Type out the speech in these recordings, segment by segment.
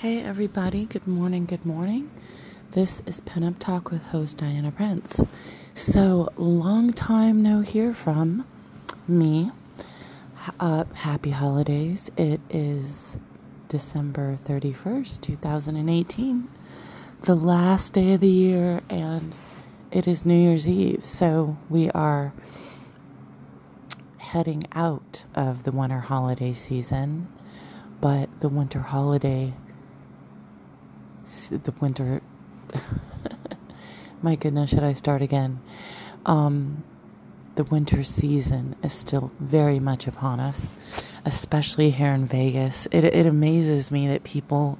Hey, everybody. Good morning. Good morning. This is Pinup Talk with host Diana Prince. So, long time no hear from me. Uh, happy holidays. It is December 31st, 2018, the last day of the year, and it is New Year's Eve. So, we are heading out of the winter holiday season, but the winter holiday, the winter, my goodness, should I start again? Um, the winter season is still very much upon us, especially here in Vegas. It, it amazes me that people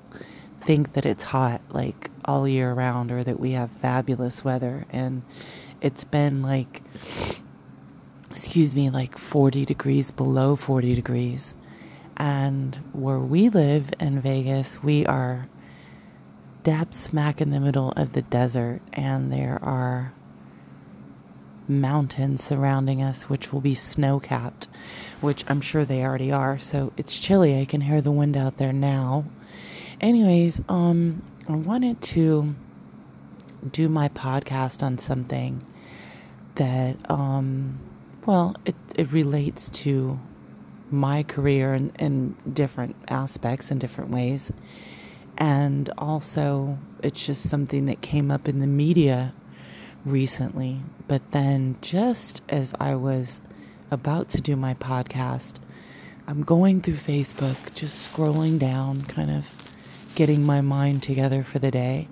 think that it's hot like all year round or that we have fabulous weather. And it's been like excuse me, like 40 degrees below 40 degrees. And where we live in Vegas, we are dab smack in the middle of the desert, and there are mountains surrounding us, which will be snow capped, which I'm sure they already are. So it's chilly. I can hear the wind out there now. Anyways, um, I wanted to do my podcast on something that um well, it, it relates to my career in, in different aspects in different ways. And also, it's just something that came up in the media recently. But then, just as I was about to do my podcast, I'm going through Facebook, just scrolling down, kind of getting my mind together for the day,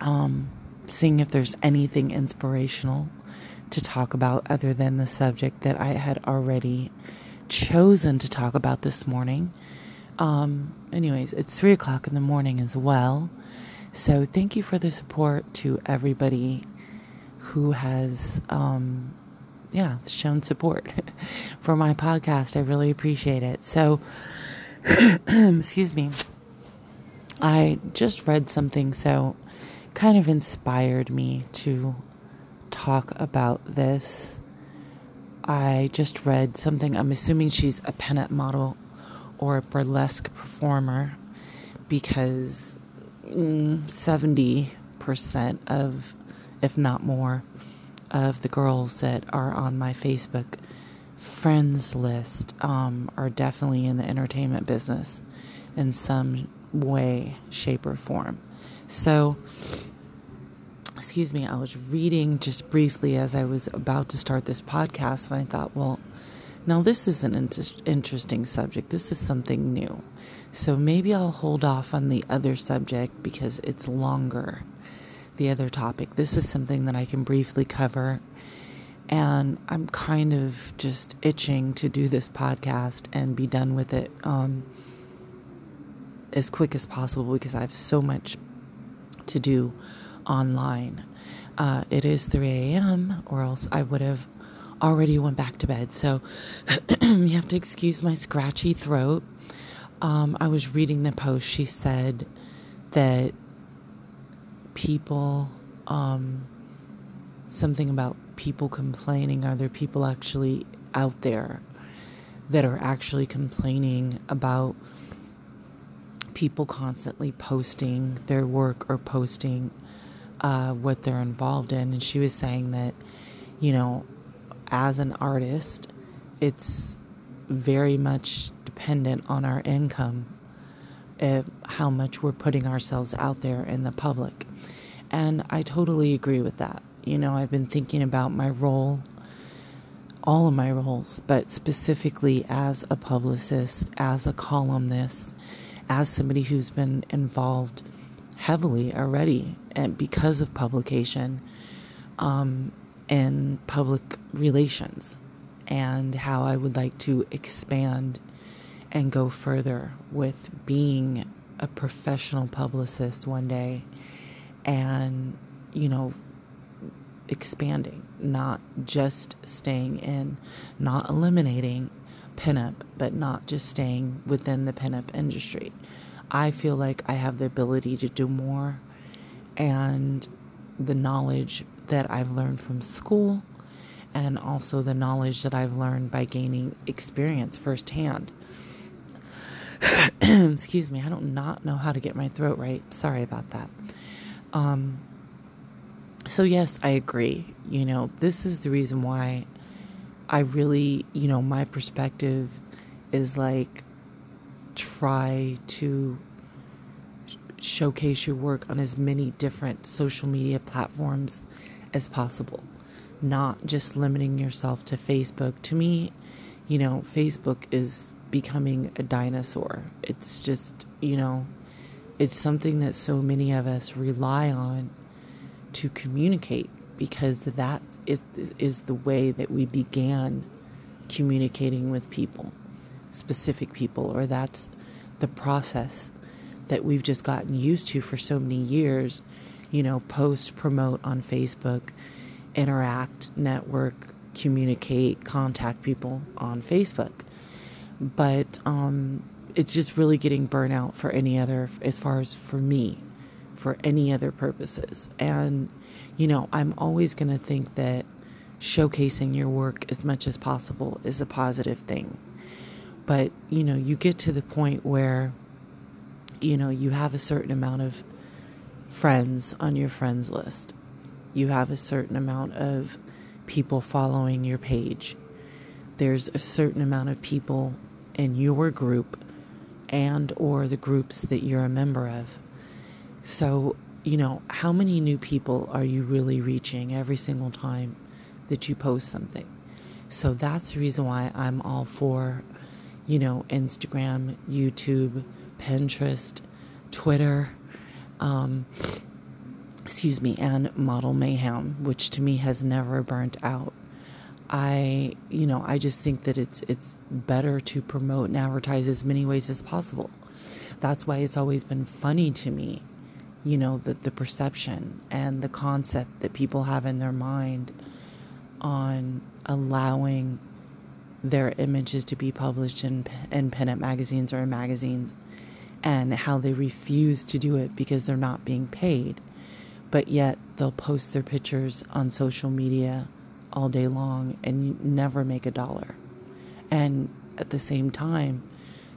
um, seeing if there's anything inspirational to talk about other than the subject that I had already chosen to talk about this morning. Um, anyways, it's three o'clock in the morning as well. So thank you for the support to everybody who has, um, yeah, shown support for my podcast. I really appreciate it. So, excuse me. I just read something so kind of inspired me to talk about this. I just read something. I'm assuming she's a pinup model or a burlesque performer because mm, 70% of, if not more, of the girls that are on my Facebook friends list um, are definitely in the entertainment business in some way, shape, or form. So, excuse me, I was reading just briefly as I was about to start this podcast, and I thought, well, now this is an inter- interesting subject. This is something new. So maybe I'll hold off on the other subject because it's longer. The other topic. This is something that I can briefly cover. And I'm kind of just itching to do this podcast and be done with it um, as quick as possible because I have so much to do online. Uh, it is 3 a.m., or else I would have already went back to bed. So you have to excuse my scratchy throat. Um, I was reading the post. She said that people, um, something about people complaining. Are there people actually out there that are actually complaining about people constantly posting their work or posting uh, what they're involved in. And she was saying that, you know, as an artist, it's very much dependent on our income, uh, how much we're putting ourselves out there in the public. And I totally agree with that. You know, I've been thinking about my role, all of my roles, but specifically as a publicist, as a columnist, as somebody who's been involved heavily already and because of publication um, and public relations and how I would like to expand and go further with being a professional publicist one day and you know expanding not just staying in not eliminating pinup but not just staying within the pinup industry. I feel like I have the ability to do more and the knowledge that I've learned from school and also the knowledge that I've learned by gaining experience firsthand. excuse me, I don't not know how to get my throat right. Sorry about that. Um, so yes, I agree. You know, this is the reason why I really, you know, my perspective is like try to showcase your work on as many different social media platforms as possible, not just limiting yourself to Facebook. To me, you know, Facebook is becoming a dinosaur. It's just, you know, it's something that so many of us rely on to communicate because that is, is the way that we began communicating with people, specific people, or that's the process that we've just gotten used to for so many years. You know, post, promote on Facebook, interact, network, communicate, contact people on Facebook. But um, it's just really getting burnout for any other, as far as for me, for any other purposes. And, you know, I'm always going to think that showcasing your work as much as possible is a positive thing. But, you know, you get to the point where, you know, you have a certain amount of friends on your friends list. You have a certain amount of people following your page. There's a certain amount of people in your group and or the groups that you're a member of. So, you know, how many new people are you really reaching every single time that you post something? So that's the reason why I'm all for, you know, Instagram, YouTube, Pinterest, Twitter, um, excuse me, and Model Mayhem, which to me has never burnt out. I, you know, I just think that it's it's better to promote and advertise as many ways as possible. That's why it's always been funny to me, you know, that the perception and the concept that people have in their mind on allowing their images to be published in in pinup magazines or in magazines and how they refuse to do it because they're not being paid. But yet they'll post their pictures on social media all day long and never make a dollar. And at the same time,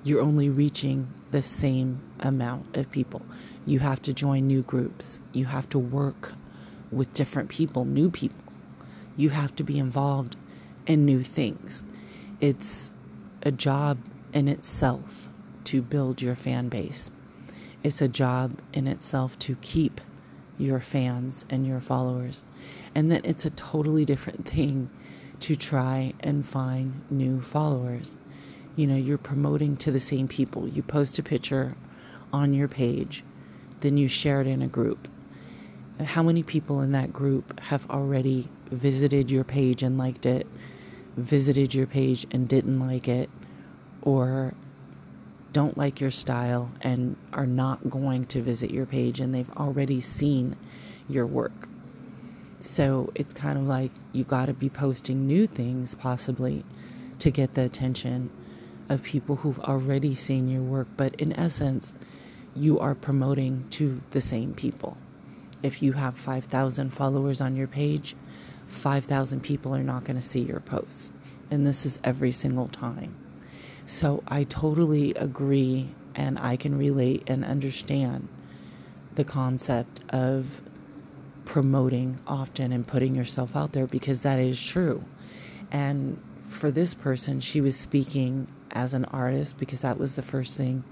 you're only reaching the same amount of people. You have to join new groups. You have to work with different people, new people. You have to be involved in new things. It's a job in itself to build your fan base. It's a job in itself to keep your fans and your followers. And then it's a totally different thing to try and find new followers. You know, you're promoting to the same people. You post a picture on your page, then you share it in a group. How many people in that group have already visited your page and liked it, visited your page and didn't like it, or don't like your style and are not going to visit your page and they've already seen your work. So it's kind of like you got to be posting new things possibly to get the attention of people who've already seen your work. But in essence, you are promoting to the same people. If you have 5,000 followers on your page, 5,000 people are not going to see your posts. And this is every single time. So I totally agree and I can relate and understand the concept of promoting often and putting yourself out there because that is true. And for this person, she was speaking as an artist because that was the first thing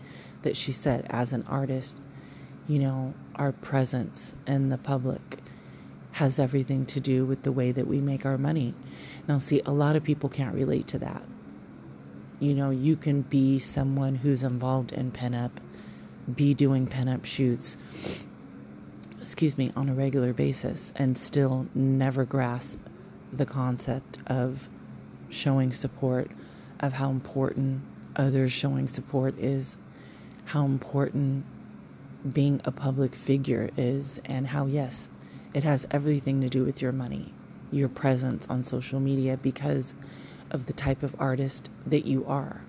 that she said as an artist. You know, our presence in the public has everything to do with the way that we make our money. Now, see, a lot of people can't relate to that you know, you can be someone who's involved in pinup, be doing pinup shoots, excuse me, on a regular basis, and still never grasp the concept of showing support, of how important others showing support is, how important being a public figure is, and how, yes, it has everything to do with your money, your presence on social media, because of the type of artist that you are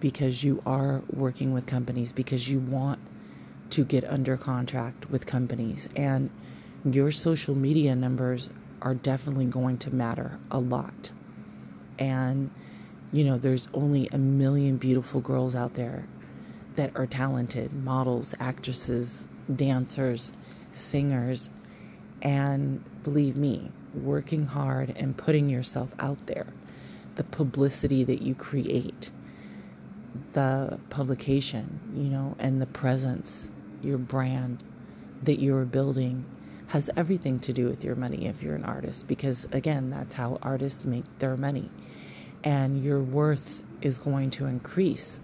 because you are working with companies because you want to get under contract with companies. And your social media numbers are definitely going to matter a lot. And you know there's only a million beautiful girls out there that are talented models, actresses, dancers, singers, and believe me, working hard and putting yourself out there, the publicity that you create, the publication, you know, and the presence, your brand that you're building has everything to do with your money if you're an artist because again that's how artists make their money. And your worth is going to increase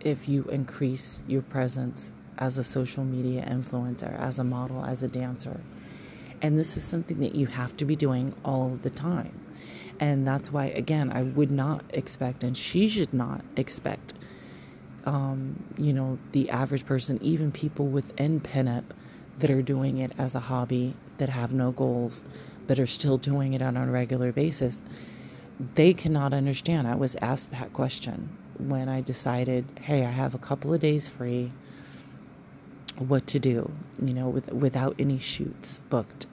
if you increase your presence as a social media influencer as a model as a dancer. And this is something that you have to be doing all the time and that's why again i would not expect and she should not expect um, you know the average person even people within pinup that are doing it as a hobby, that have no goals, but are still doing it on a regular basis, they cannot understand. I was asked that question when I decided, hey, I have a couple of days free. What to do, you know, with, without any shoots booked.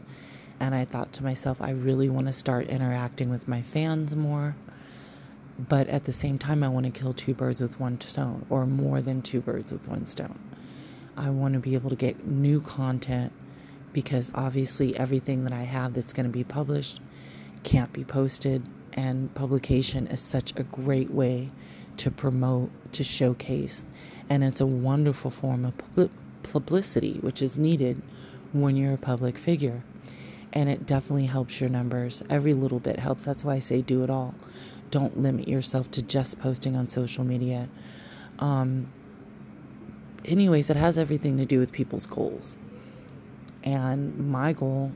And I thought to myself, I really want to start interacting with my fans more. But at the same time, I want to kill two birds with one stone, or more than two birds with one stone. I want to be able to get new content because obviously everything that I have that's going to be published can't be posted. And publication is such a great way to promote, to showcase. And it's a wonderful form of publicity, which is needed when you're a public figure. And it definitely helps your numbers. Every little bit helps. That's why I say do it all. Don't limit yourself to just posting on social media. Um, anyways, it has everything to do with people's goals. And my goal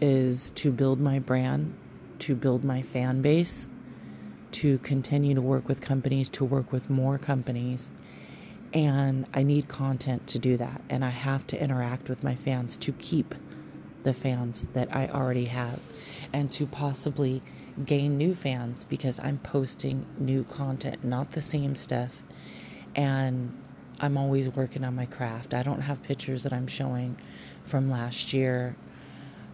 is to build my brand, to build my fan base, to continue to work with companies, to work with more companies. And I need content to do that. And I have to interact with my fans to keep the fans that I already have and to possibly gain new fans because I'm posting new content, not the same stuff. And I'm always working on my craft. I don't have pictures that I'm showing from last year.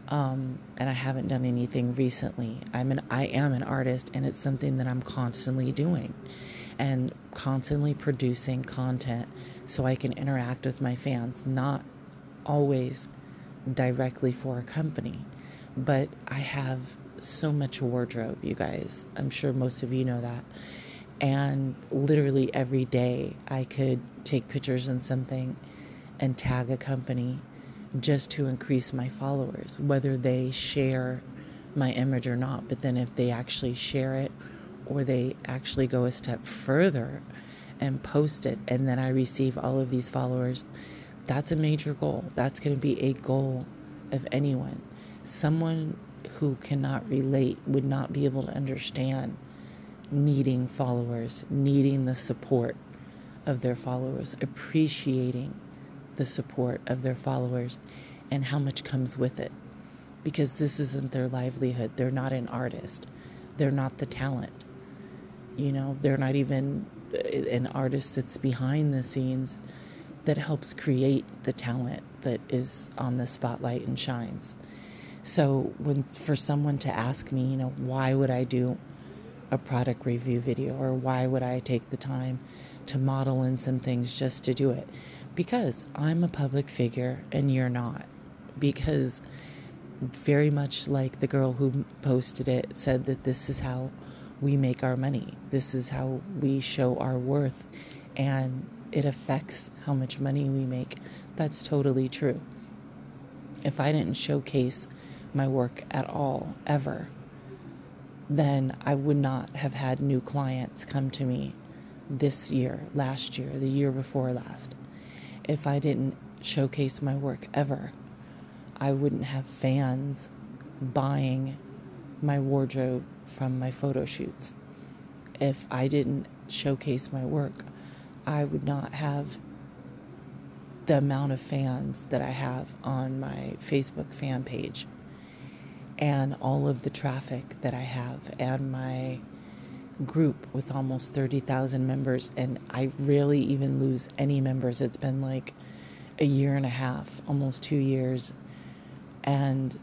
Um, and I haven't done anything recently. I'm an I am an artist, and it's something that I'm constantly doing, and constantly producing content so I can interact with my fans. Not always directly for a company, but I have so much wardrobe, you guys. I'm sure most of you know that, and literally every day, I could take pictures and something and tag a company just to increase my followers, whether they share my image or not. But then if they actually share it or they actually go a step further and post it, and then I receive all of these followers, that's a major goal. That's going to be a goal of anyone. Someone who cannot relate would not be able to understand needing followers, needing the support of their followers, appreciating the support of their followers and how much comes with it. Because this isn't their livelihood. They're not an artist, they're not the talent. You know, they're not even uh, an artist that's behind the scenes that helps create the talent that is on the spotlight and shines. So, when for someone to ask me, you know, why would I do a product review video or why would I take the time to model in some things just to do it? Because I'm a public figure and you're not. Because very much like the girl who posted it said that this is how we make our money. This is how we show our worth and it affects how much money we make. That's totally true. If I didn't showcase my work at all, ever, then I would not have had new clients come to me this year, last year, the year before last. If I didn't showcase my work ever, I wouldn't have fans buying my wardrobe from my photo shoots. If I didn't showcase my work, I would not have the amount of fans that I have on my Facebook fan page and all of the traffic that I have and my group with almost 30,000 members and I rarely even lose any members. It's been like a year and a half, almost 2 years and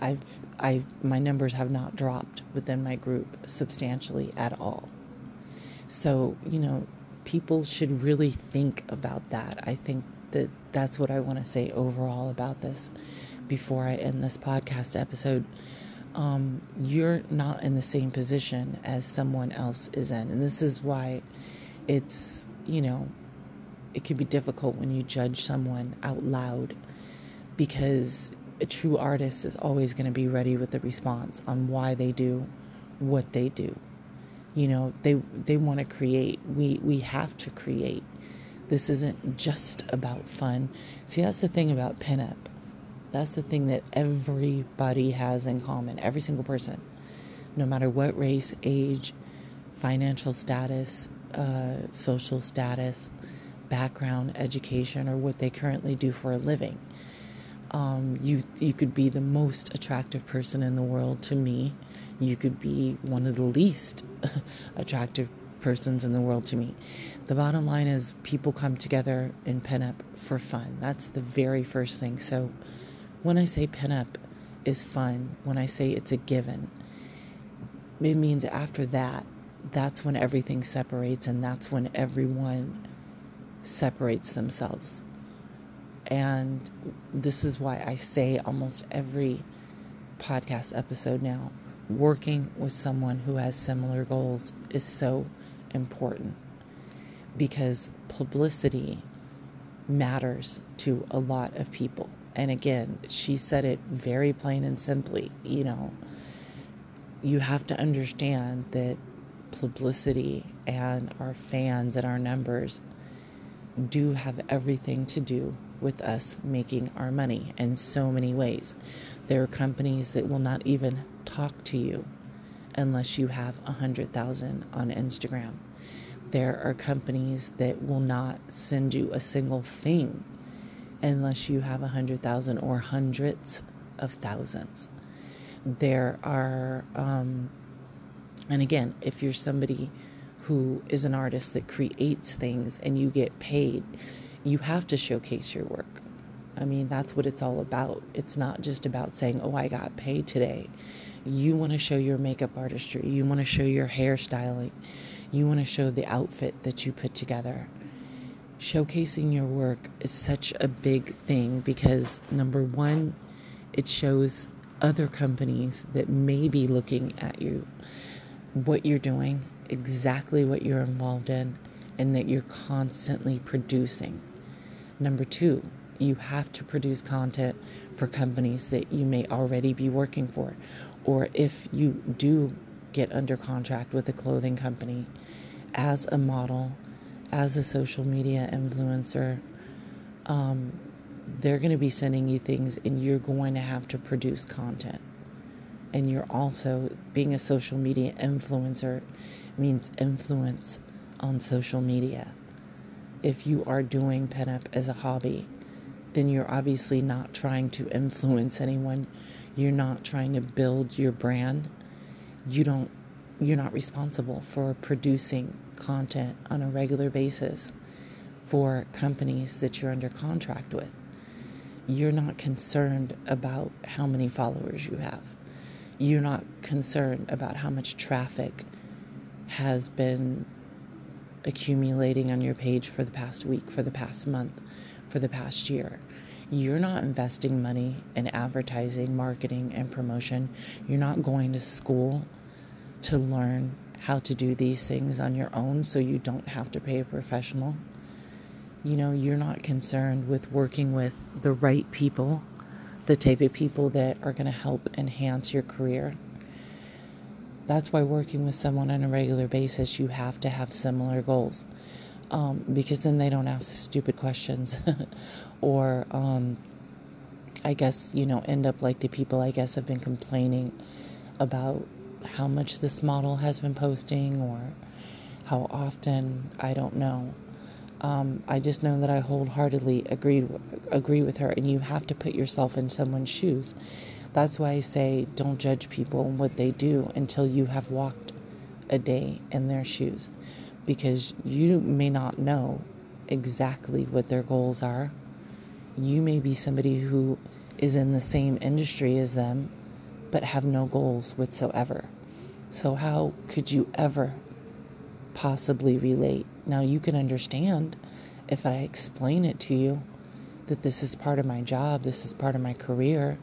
I've I my numbers have not dropped within my group substantially at all. So, you know, people should really think about that. I think that that's what I want to say overall about this before I end this podcast episode. Um, you're not in the same position as someone else is in. And this is why it's, you know, it can be difficult when you judge someone out loud because a true artist is always going to be ready with the response on why they do what they do. You know, they they want to create. We we have to create. This isn't just about fun. See, that's the thing about pinup. That's the thing that everybody has in common. Every single person, no matter what race, age, financial status, uh, social status, background, education, or what they currently do for a living. Um, you you could be the most attractive person in the world to me. You could be one of the least attractive persons in the world to me. The bottom line is people come together in pinup for fun. That's the very first thing. So when I say pinup is fun, when I say it's a given, it means after that, that's when everything separates and that's when everyone separates themselves. And this is why I say almost every podcast episode now working with someone who has similar goals is so important because publicity matters to a lot of people. And again, she said it very plain and simply, you know, you have to understand that publicity and our fans and our numbers do have everything to do with us making our money in so many ways. There are companies that will not even talk to you unless you have a hundred thousand on Instagram. There are companies that will not send you a single thing unless you have a hundred thousand or hundreds of thousands. There are, um, and again, if you're somebody who is an artist that creates things and you get paid, you have to showcase your work. I mean, that's what it's all about. It's not just about saying, oh, I got paid today. You want to show your makeup artistry, you want to show your hairstyling, you want to show the outfit that you put together. Showcasing your work is such a big thing because, number one, it shows other companies that may be looking at you, what you're doing, exactly what you're involved in and that you're constantly producing. Number two, you have to produce content for companies that you may already be working for. Or if you do get under contract with a clothing company as a model, as a social media influencer, um, they're going to be sending you things and you're going to have to produce content. And you're also being a social media influencer means influence on social media. If you are doing pinup as a hobby, then you're obviously not trying to influence anyone. You're not trying to build your brand. You don't you're not responsible for producing content on a regular basis for companies that you're under contract with. You're not concerned about how many followers you have. You're not concerned about how much traffic has been accumulating on your page for the past week, for the past month, for the past year. You're not investing money in advertising, marketing, and promotion. You're not going to school to learn how to do these things on your own so you don't have to pay a professional. You know, you're not concerned with working with the right people, the type of people that are going to help enhance your career that's why working with someone on a regular basis, you have to have similar goals. Um, because then they don't ask stupid questions or um, I guess, you know, end up like the people I guess have been complaining about how much this model has been posting or how often, I don't know. Um, I just know that I wholeheartedly agree agree with her, and you have to put yourself in someone's shoes. That's why I say don't judge people and what they do until you have walked a day in their shoes because you may not know exactly what their goals are. You may be somebody who is in the same industry as them but have no goals whatsoever. So, how could you ever possibly relate Now, you can understand if I explain it to you that this is part of my job, this is part of my career,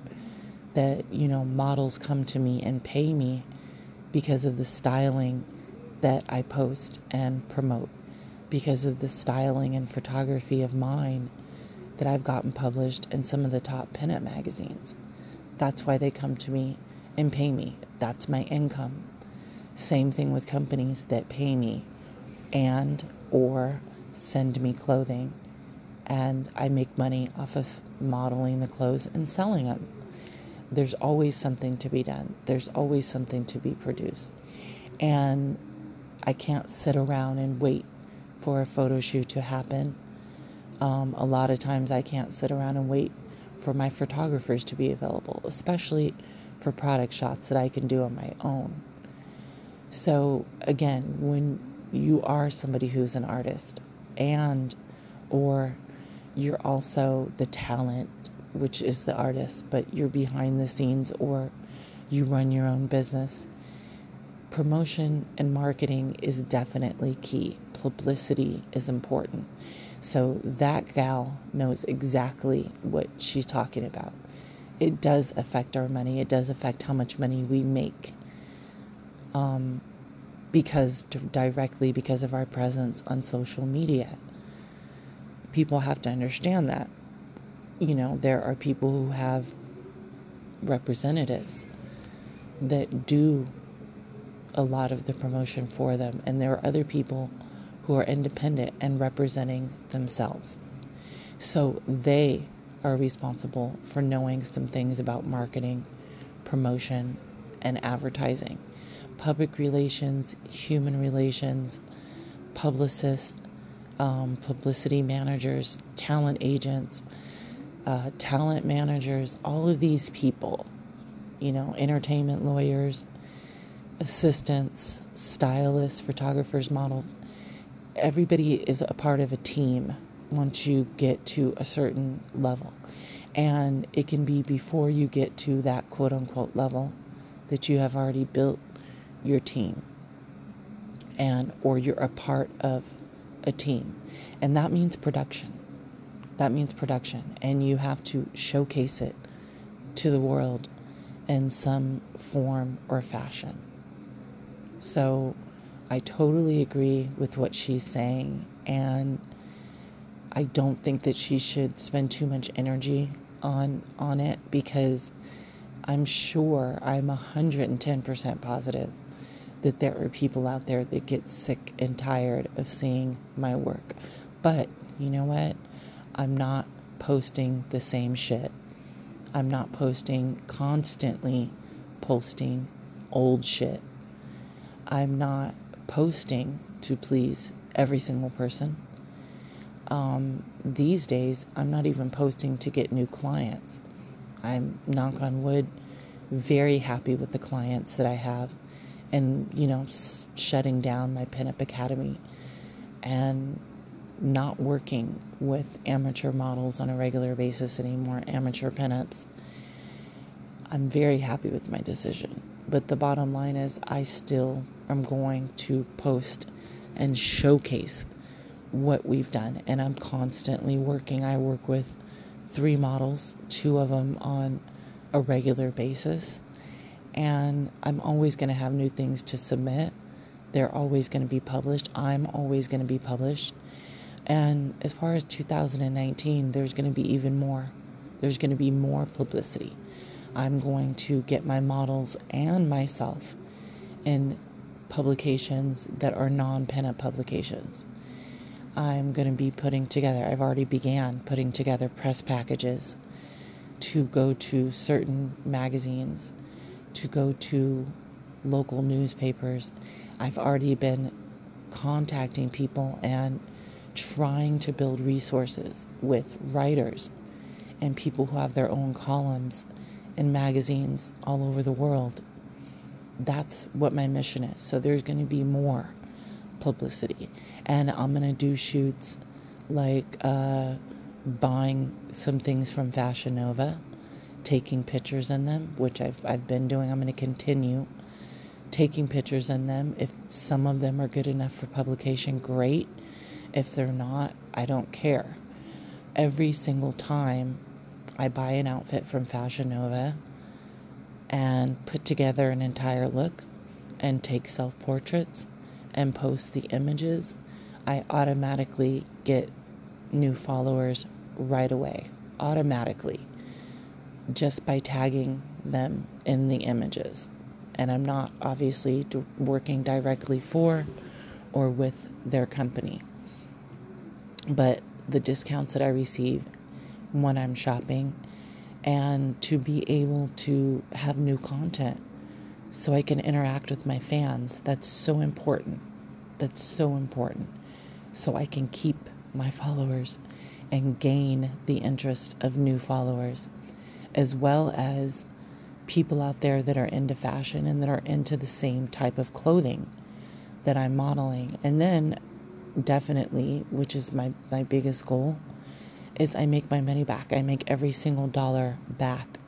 that, you know, models come to me and pay me because of the styling that I post and promote, because of the styling and photography of mine that I've gotten published in some of the top pinup magazines. That's why they come to me and pay me. That's my income. Same thing with companies that pay me and or send me clothing and I make money off of modeling the clothes and selling them. There's always something to be done. There's always something to be produced. And I can't sit around and wait for a photo shoot to happen. Um, a lot of times I can't sit around and wait for my photographers to be available, especially for product shots that I can do on my own. So, again, when you are somebody who's an artist and or you're also the talent which is the artist but you're behind the scenes or you run your own business promotion and marketing is definitely key publicity is important so that gal knows exactly what she's talking about it does affect our money it does affect how much money we make um, because directly because of our presence on social media. People have to understand that. You know, there are people who have representatives that do a lot of the promotion for them, and there are other people who are independent and representing themselves. So they are responsible for knowing some things about marketing, promotion, and advertising public relations, human relations, publicists, um, publicity managers, talent agents, uh, talent managers, all of these people, you know, entertainment lawyers, assistants, stylists, photographers, models. Everybody is a part of a team once you get to a certain level. And it can be before you get to that quote unquote level that you have already built your team and or you're a part of a team and that means production that means production and you have to showcase it to the world in some form or fashion so i totally agree with what she's saying and i don't think that she should spend too much energy on on it because i'm sure i'm 110% positive that there are people out there that get sick and tired of seeing my work. But you know what? I'm not posting the same shit. I'm not posting constantly posting old shit. I'm not posting to please every single person. Um, these days, I'm not even posting to get new clients. I'm, knock on wood, very happy with the clients that I have and you know shutting down my pinup academy and not working with amateur models on a regular basis anymore amateur pinups i'm very happy with my decision but the bottom line is i still am going to post and showcase what we've done and i'm constantly working i work with three models two of them on a regular basis and I'm always going to have new things to submit. They're always going to be published. I'm always going to be published. And as far as 2019, there's going to be even more. There's going to be more publicity. I'm going to get my models and myself in publications that are non-pinup publications. I'm going to be putting together, I've already began putting together press packages to go to certain magazines to go to local newspapers. I've already been contacting people and trying to build resources with writers and people who have their own columns in magazines all over the world. That's what my mission is. So there's going to be more publicity. And I'm going to do shoots like uh, buying some things from Fashion Nova taking pictures in them, which I've, I've been doing. I'm going to continue taking pictures in them. If some of them are good enough for publication, great. If they're not, I don't care. Every single time I buy an outfit from Fashion Nova and put together an entire look and take self portraits and post the images, I automatically get new followers right away. Automatically. Just by tagging them in the images. And I'm not obviously working directly for or with their company. But the discounts that I receive when I'm shopping and to be able to have new content so I can interact with my fans. That's so important. That's so important. So I can keep my followers and gain the interest of new followers, as well as people out there that are into fashion and that are into the same type of clothing that I'm modeling. And then, definitely, which is my, my biggest goal, is I make my money back. I make every single dollar back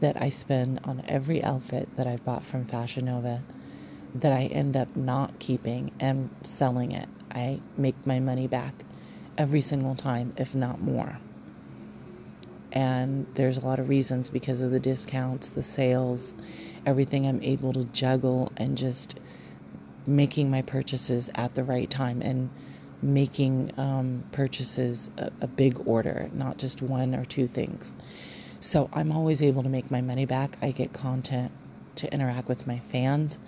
that I spend on every outfit that I've bought from Fashion Nova that I end up not keeping and selling it. I make my money back every single time, if not more. And there's a lot of reasons because of the discounts, the sales, everything I'm able to juggle and just making my purchases at the right time and making um, purchases a, a big order, not just one or two things. So I'm always able to make my money back. I get content to interact with my fans.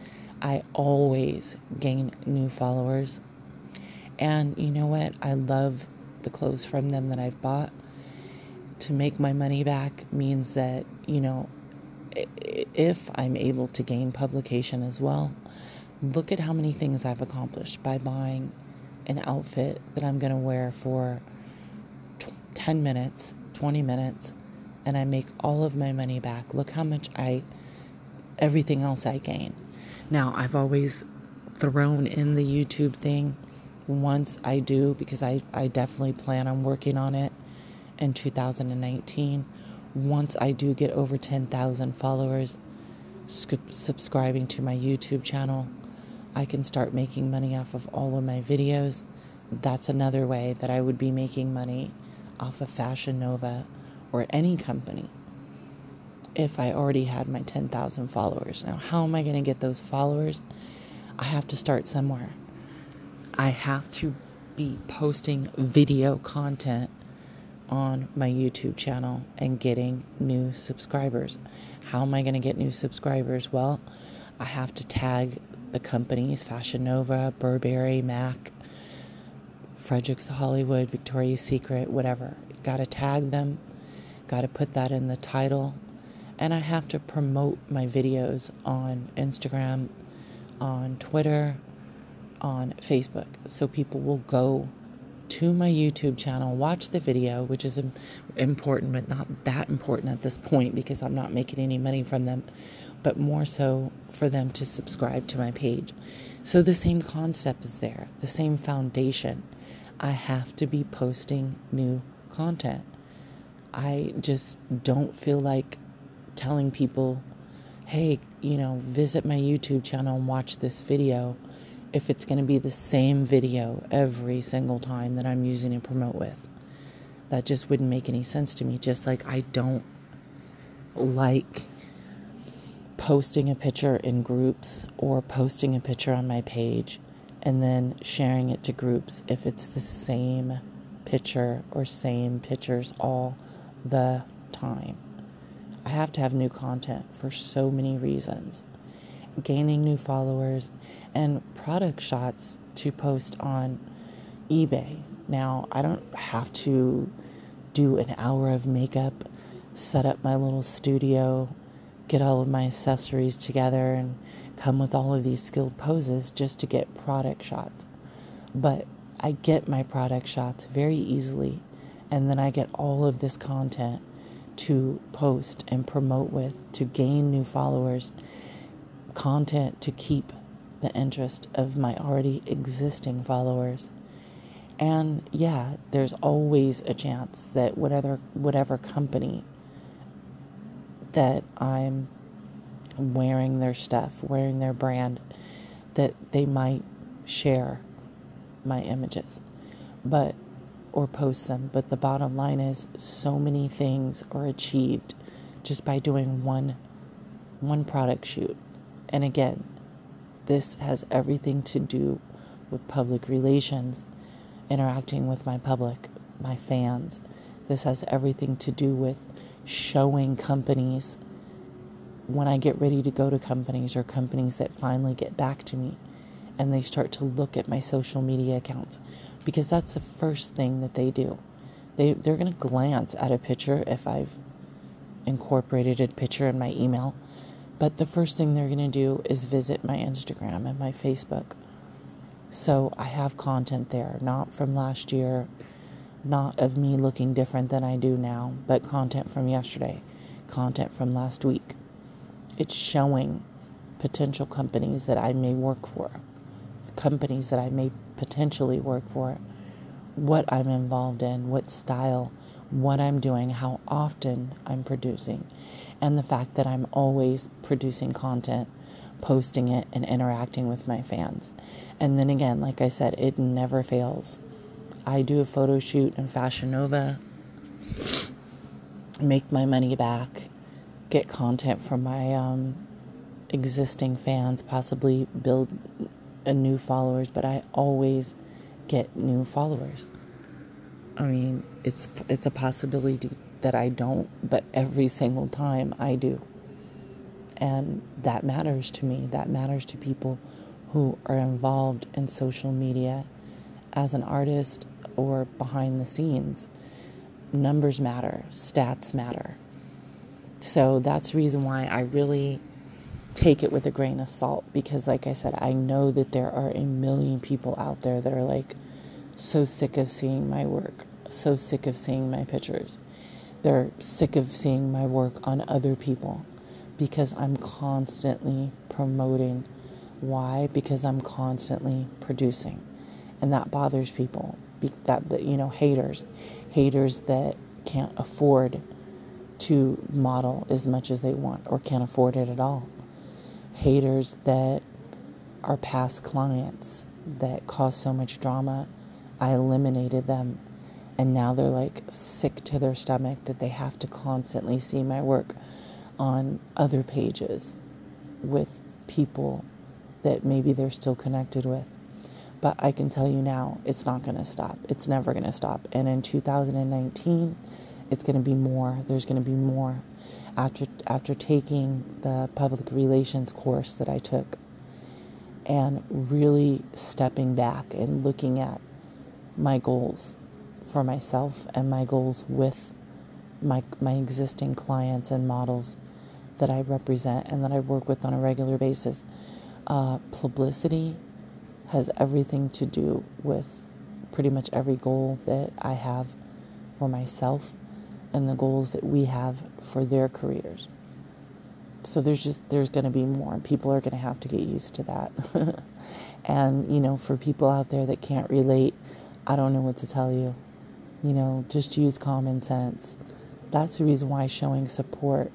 I always gain new followers. And you know what? I love the clothes from them that I've bought. To make my money back means that, you know, if I'm able to gain publication as well, look at how many things I've accomplished by buying an outfit that I'm going to wear for 10 minutes, 20 minutes, and I make all of my money back. Look how much I, everything else I gain. Now, I've always thrown in the YouTube thing once I do because I, I definitely plan on working on it in 2019. Once I do get over 10,000 followers subscribing to my YouTube channel, I can start making money off of all of my videos. That's another way that I would be making money off of Fashion Nova or any company if I already had my 10,000 followers. Now, how am I going to get those followers? I have to start somewhere. I have to be posting video content on my YouTube channel and getting new subscribers. How am I going to get new subscribers? Well, I have to tag the companies Fashion Nova, Burberry, MAC, Fredericks Hollywood, Victoria's Secret, whatever. Got to tag them, got to put that in the title, and I have to promote my videos on Instagram, on Twitter, on Facebook. So people will go to my YouTube channel, watch the video, which is important, but not that important at this point because I'm not making any money from them but more so for them to subscribe to my page. So the same concept is there, the same foundation. I have to be posting new content. I just don't feel like telling people, hey, you know, visit my YouTube channel and watch this video if it's going to be the same video every single time that I'm using to promote with. That just wouldn't make any sense to me. Just like I don't like posting a picture in groups or posting a picture on my page and then sharing it to groups if it's the same picture or same pictures all the time. I have to have new content for so many reasons. Gaining new followers and product shots to post on eBay. Now, I don't have to do an hour of makeup, set up my little studio, get all of my accessories together and come with all of these skilled poses just to get product shots. But I get my product shots very easily, and then I get all of this content to post and promote with to gain new followers, content to keep the interest of my already existing followers. And yeah, there's always a chance that whatever whatever company that I'm wearing their stuff, wearing their brand, that they might share my images. but or post them. But the bottom line is so many things are achieved just by doing one one product shoot. And again, this has everything to do with public relations, interacting with my public, my fans. This has everything to do with showing companies when I get ready to go to companies or companies that finally get back to me and they start to look at my social media accounts because that's the first thing that they do. They, they're going to glance at a picture if I've incorporated a picture in my email. But the first thing they're going to do is visit my Instagram and my Facebook. So I have content there, not from last year, not of me looking different than I do now, but content from yesterday, content from last week. It's showing potential companies that I may work for, companies that I may potentially work for, what I'm involved in, what style, what I'm doing, how often I'm producing, and the fact that I'm always producing content, posting it, and interacting with my fans. And then again, like I said, it never fails. I do a photo shoot in Fashion Nova, make my money back, get content from my um, existing fans, possibly build a new followers, but I always get new followers. I mean, it's it's a possibility that I don't, but every single time I do. And that matters to me. That matters to people who are involved in social media as an artist or behind the scenes. Numbers matter, stats matter. So that's the reason why I really take it with a grain of salt because, like I said, I know that there are a million people out there that are like so sick of seeing my work, so sick of seeing my pictures. They're sick of seeing my work on other people because I'm constantly promoting. Why? Because I'm constantly producing. And that bothers people. That, you know, haters, haters that can't afford to model as much as they want or can't afford it at all. Haters that are past clients that cause so much drama. I eliminated them and now they're like sick to their stomach that they have to constantly see my work on other pages with people that maybe they're still connected with. But I can tell you now, it's not going to stop. It's never going to stop. And in 2019, it's going to be more. There's going to be more. After after taking the public relations course that I took and really stepping back and looking at my goals for myself and my goals with my my existing clients and models that I represent and that I work with on a regular basis. Uh, publicity has everything to do with pretty much every goal that I have for myself and the goals that we have for their careers. So there's just there's going to be more. People are going to have to get used to that. and you know, for people out there that can't relate, I don't know what to tell you. You know, just use common sense. That's the reason why showing support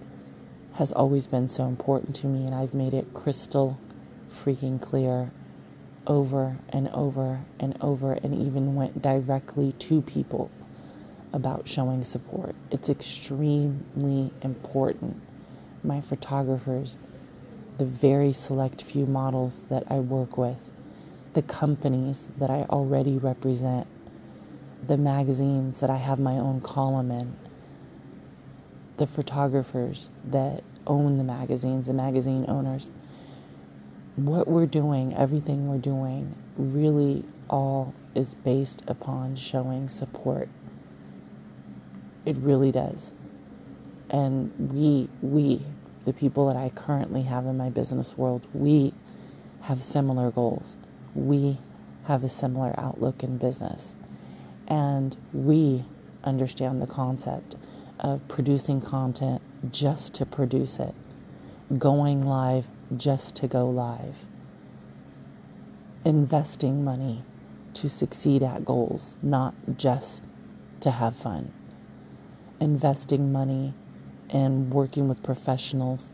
has always been so important to me, and I've made it crystal freaking clear over and over and over, and even went directly to people about showing support. It's extremely important. My photographers, the very select few models that I work with, the companies that I already represent, the magazines that I have my own column in, the photographers that own the magazines, the magazine owners. What we're doing, everything we're doing, really all is based upon showing support. It really does. And we, we, the people that I currently have in my business world, we have similar goals. We have a similar outlook in business. And we understand the concept of producing content just to produce it, going live just to go live, investing money to succeed at goals, not just to have fun, investing money and working with professionals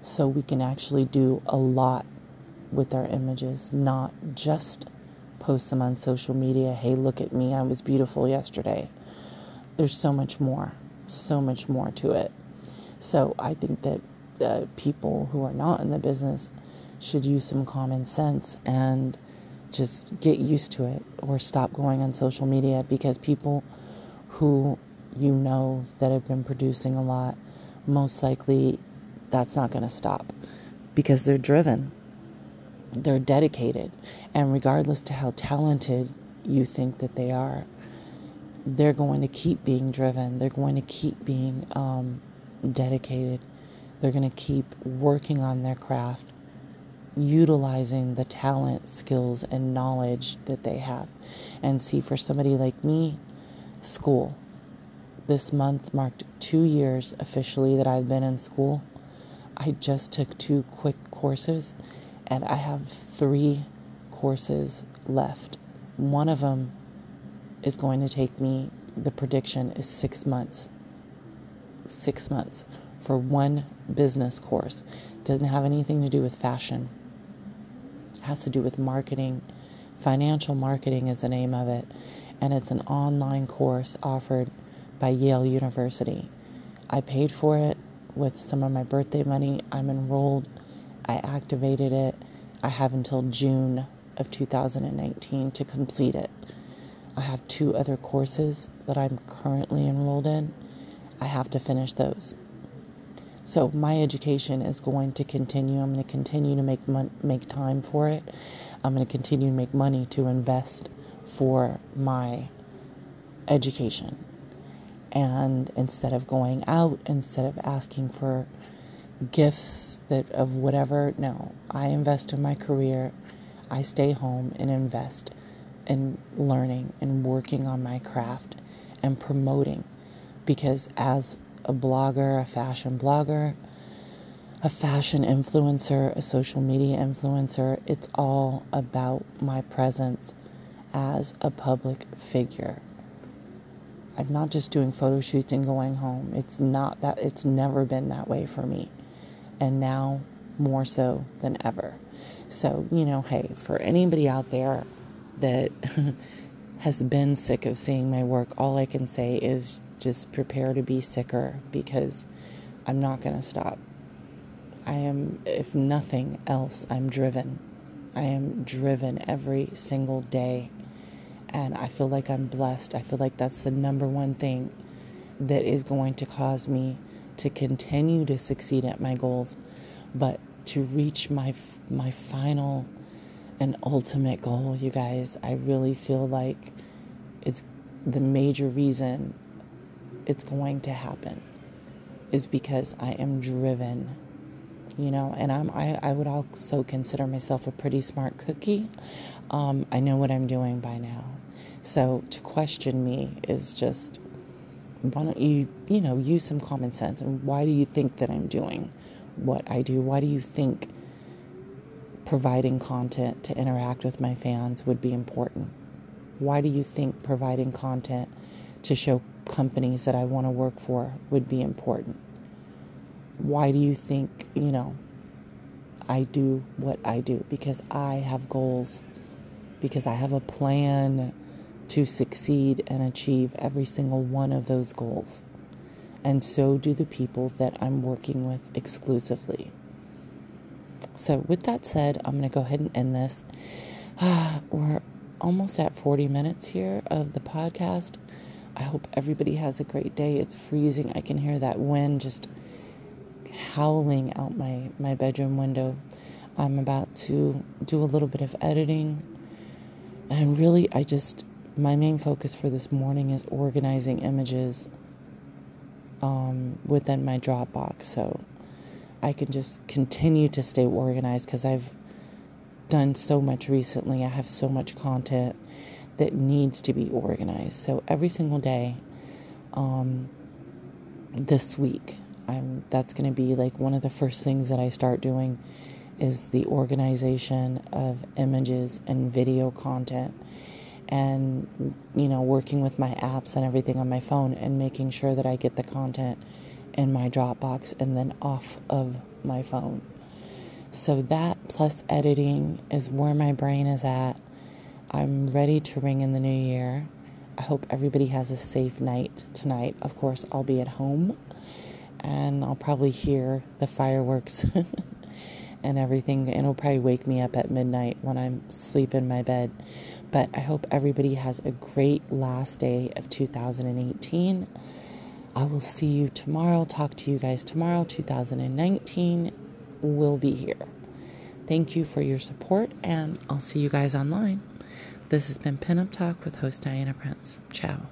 so we can actually do a lot with our images, not just post them on social media. Hey, look at me. I was beautiful yesterday. There's so much more, so much more to it. So I think that uh, people who are not in the business should use some common sense and just get used to it or stop going on social media because people who you know that have been producing a lot, most likely that's not going to stop because they're driven, they're dedicated, and regardless to how talented you think that they are, they're going to keep being driven. They're going to keep being um, dedicated. They're going to keep working on their craft utilizing the talent, skills, and knowledge that they have. And see, for somebody like me, school. This month marked two years officially that I've been in school. I just took two quick courses, and I have three courses left. One of them is going to take me, the prediction is six months. Six months for one business course. It Doesn't have anything to do with fashion It has to do with marketing. Financial marketing is the name of it, and it's an online course offered by Yale University. I paid for it with some of my birthday money. I'm enrolled. I activated it. I have until June of 2019 to complete it. I have two other courses that I'm currently enrolled in. I have to finish those. So my education is going to continue. I'm going to continue to make mon- make time for it. I'm going to continue to make money to invest for my education. And instead of going out, instead of asking for gifts that of whatever, no, I invest in my career. I stay home and invest in learning and working on my craft and promoting because as a blogger, a fashion blogger, a fashion influencer, a social media influencer. It's all about my presence as a public figure. I'm not just doing photo shoots and going home. It's not that, it's never been that way for me. And now more so than ever. So, you know, hey, for anybody out there that has been sick of seeing my work, all I can say is just prepare to be sicker because I'm not going to stop. I am, if nothing else, I'm driven. I am driven every single day. And I feel like I'm blessed. I feel like that's the number one thing that is going to cause me to continue to succeed at my goals, but to reach my my final and ultimate goal, you guys. I really feel like it's the major reason it's going to happen is because I am driven, you know, and I'm I, I would also consider myself a pretty smart cookie. Um, I know what I'm doing by now. So to question me is just why don't you, you know, use some common sense and why do you think that I'm doing what I do? Why do you think providing content to interact with my fans would be important? Why do you think providing content to show companies that I want to work for would be important. Why do you think, you know, I do what I do? Because I have goals, because I have a plan to succeed and achieve every single one of those goals. And so do the people that I'm working with exclusively. So, with that said, I'm going to go ahead and end this. We're almost at 40 minutes here of the podcast. I hope everybody has a great day. It's freezing. I can hear that wind just howling out my, my bedroom window. I'm about to do a little bit of editing. And really, I just, my main focus for this morning is organizing images um, within my Dropbox. So I can just continue to stay organized because I've done so much recently. I have so much content that needs to be organized. So every single day, um, this week, I'm that's going to be like one of the first things that I start doing is the organization of images and video content and you know working with my apps and everything on my phone and making sure that I get the content in my Dropbox and then off of my phone. So that plus editing is where my brain is at I'm ready to ring in the new year. I hope everybody has a safe night tonight. Of course, I'll be at home and I'll probably hear the fireworks and everything. And it'll probably wake me up at midnight when I'm asleep in my bed. But I hope everybody has a great last day of 2018. I will see you tomorrow. Talk to you guys tomorrow. 2019 will be here. Thank you for your support, and I'll see you guys online. This has been Pinup Talk with host Diana Prince. Ciao.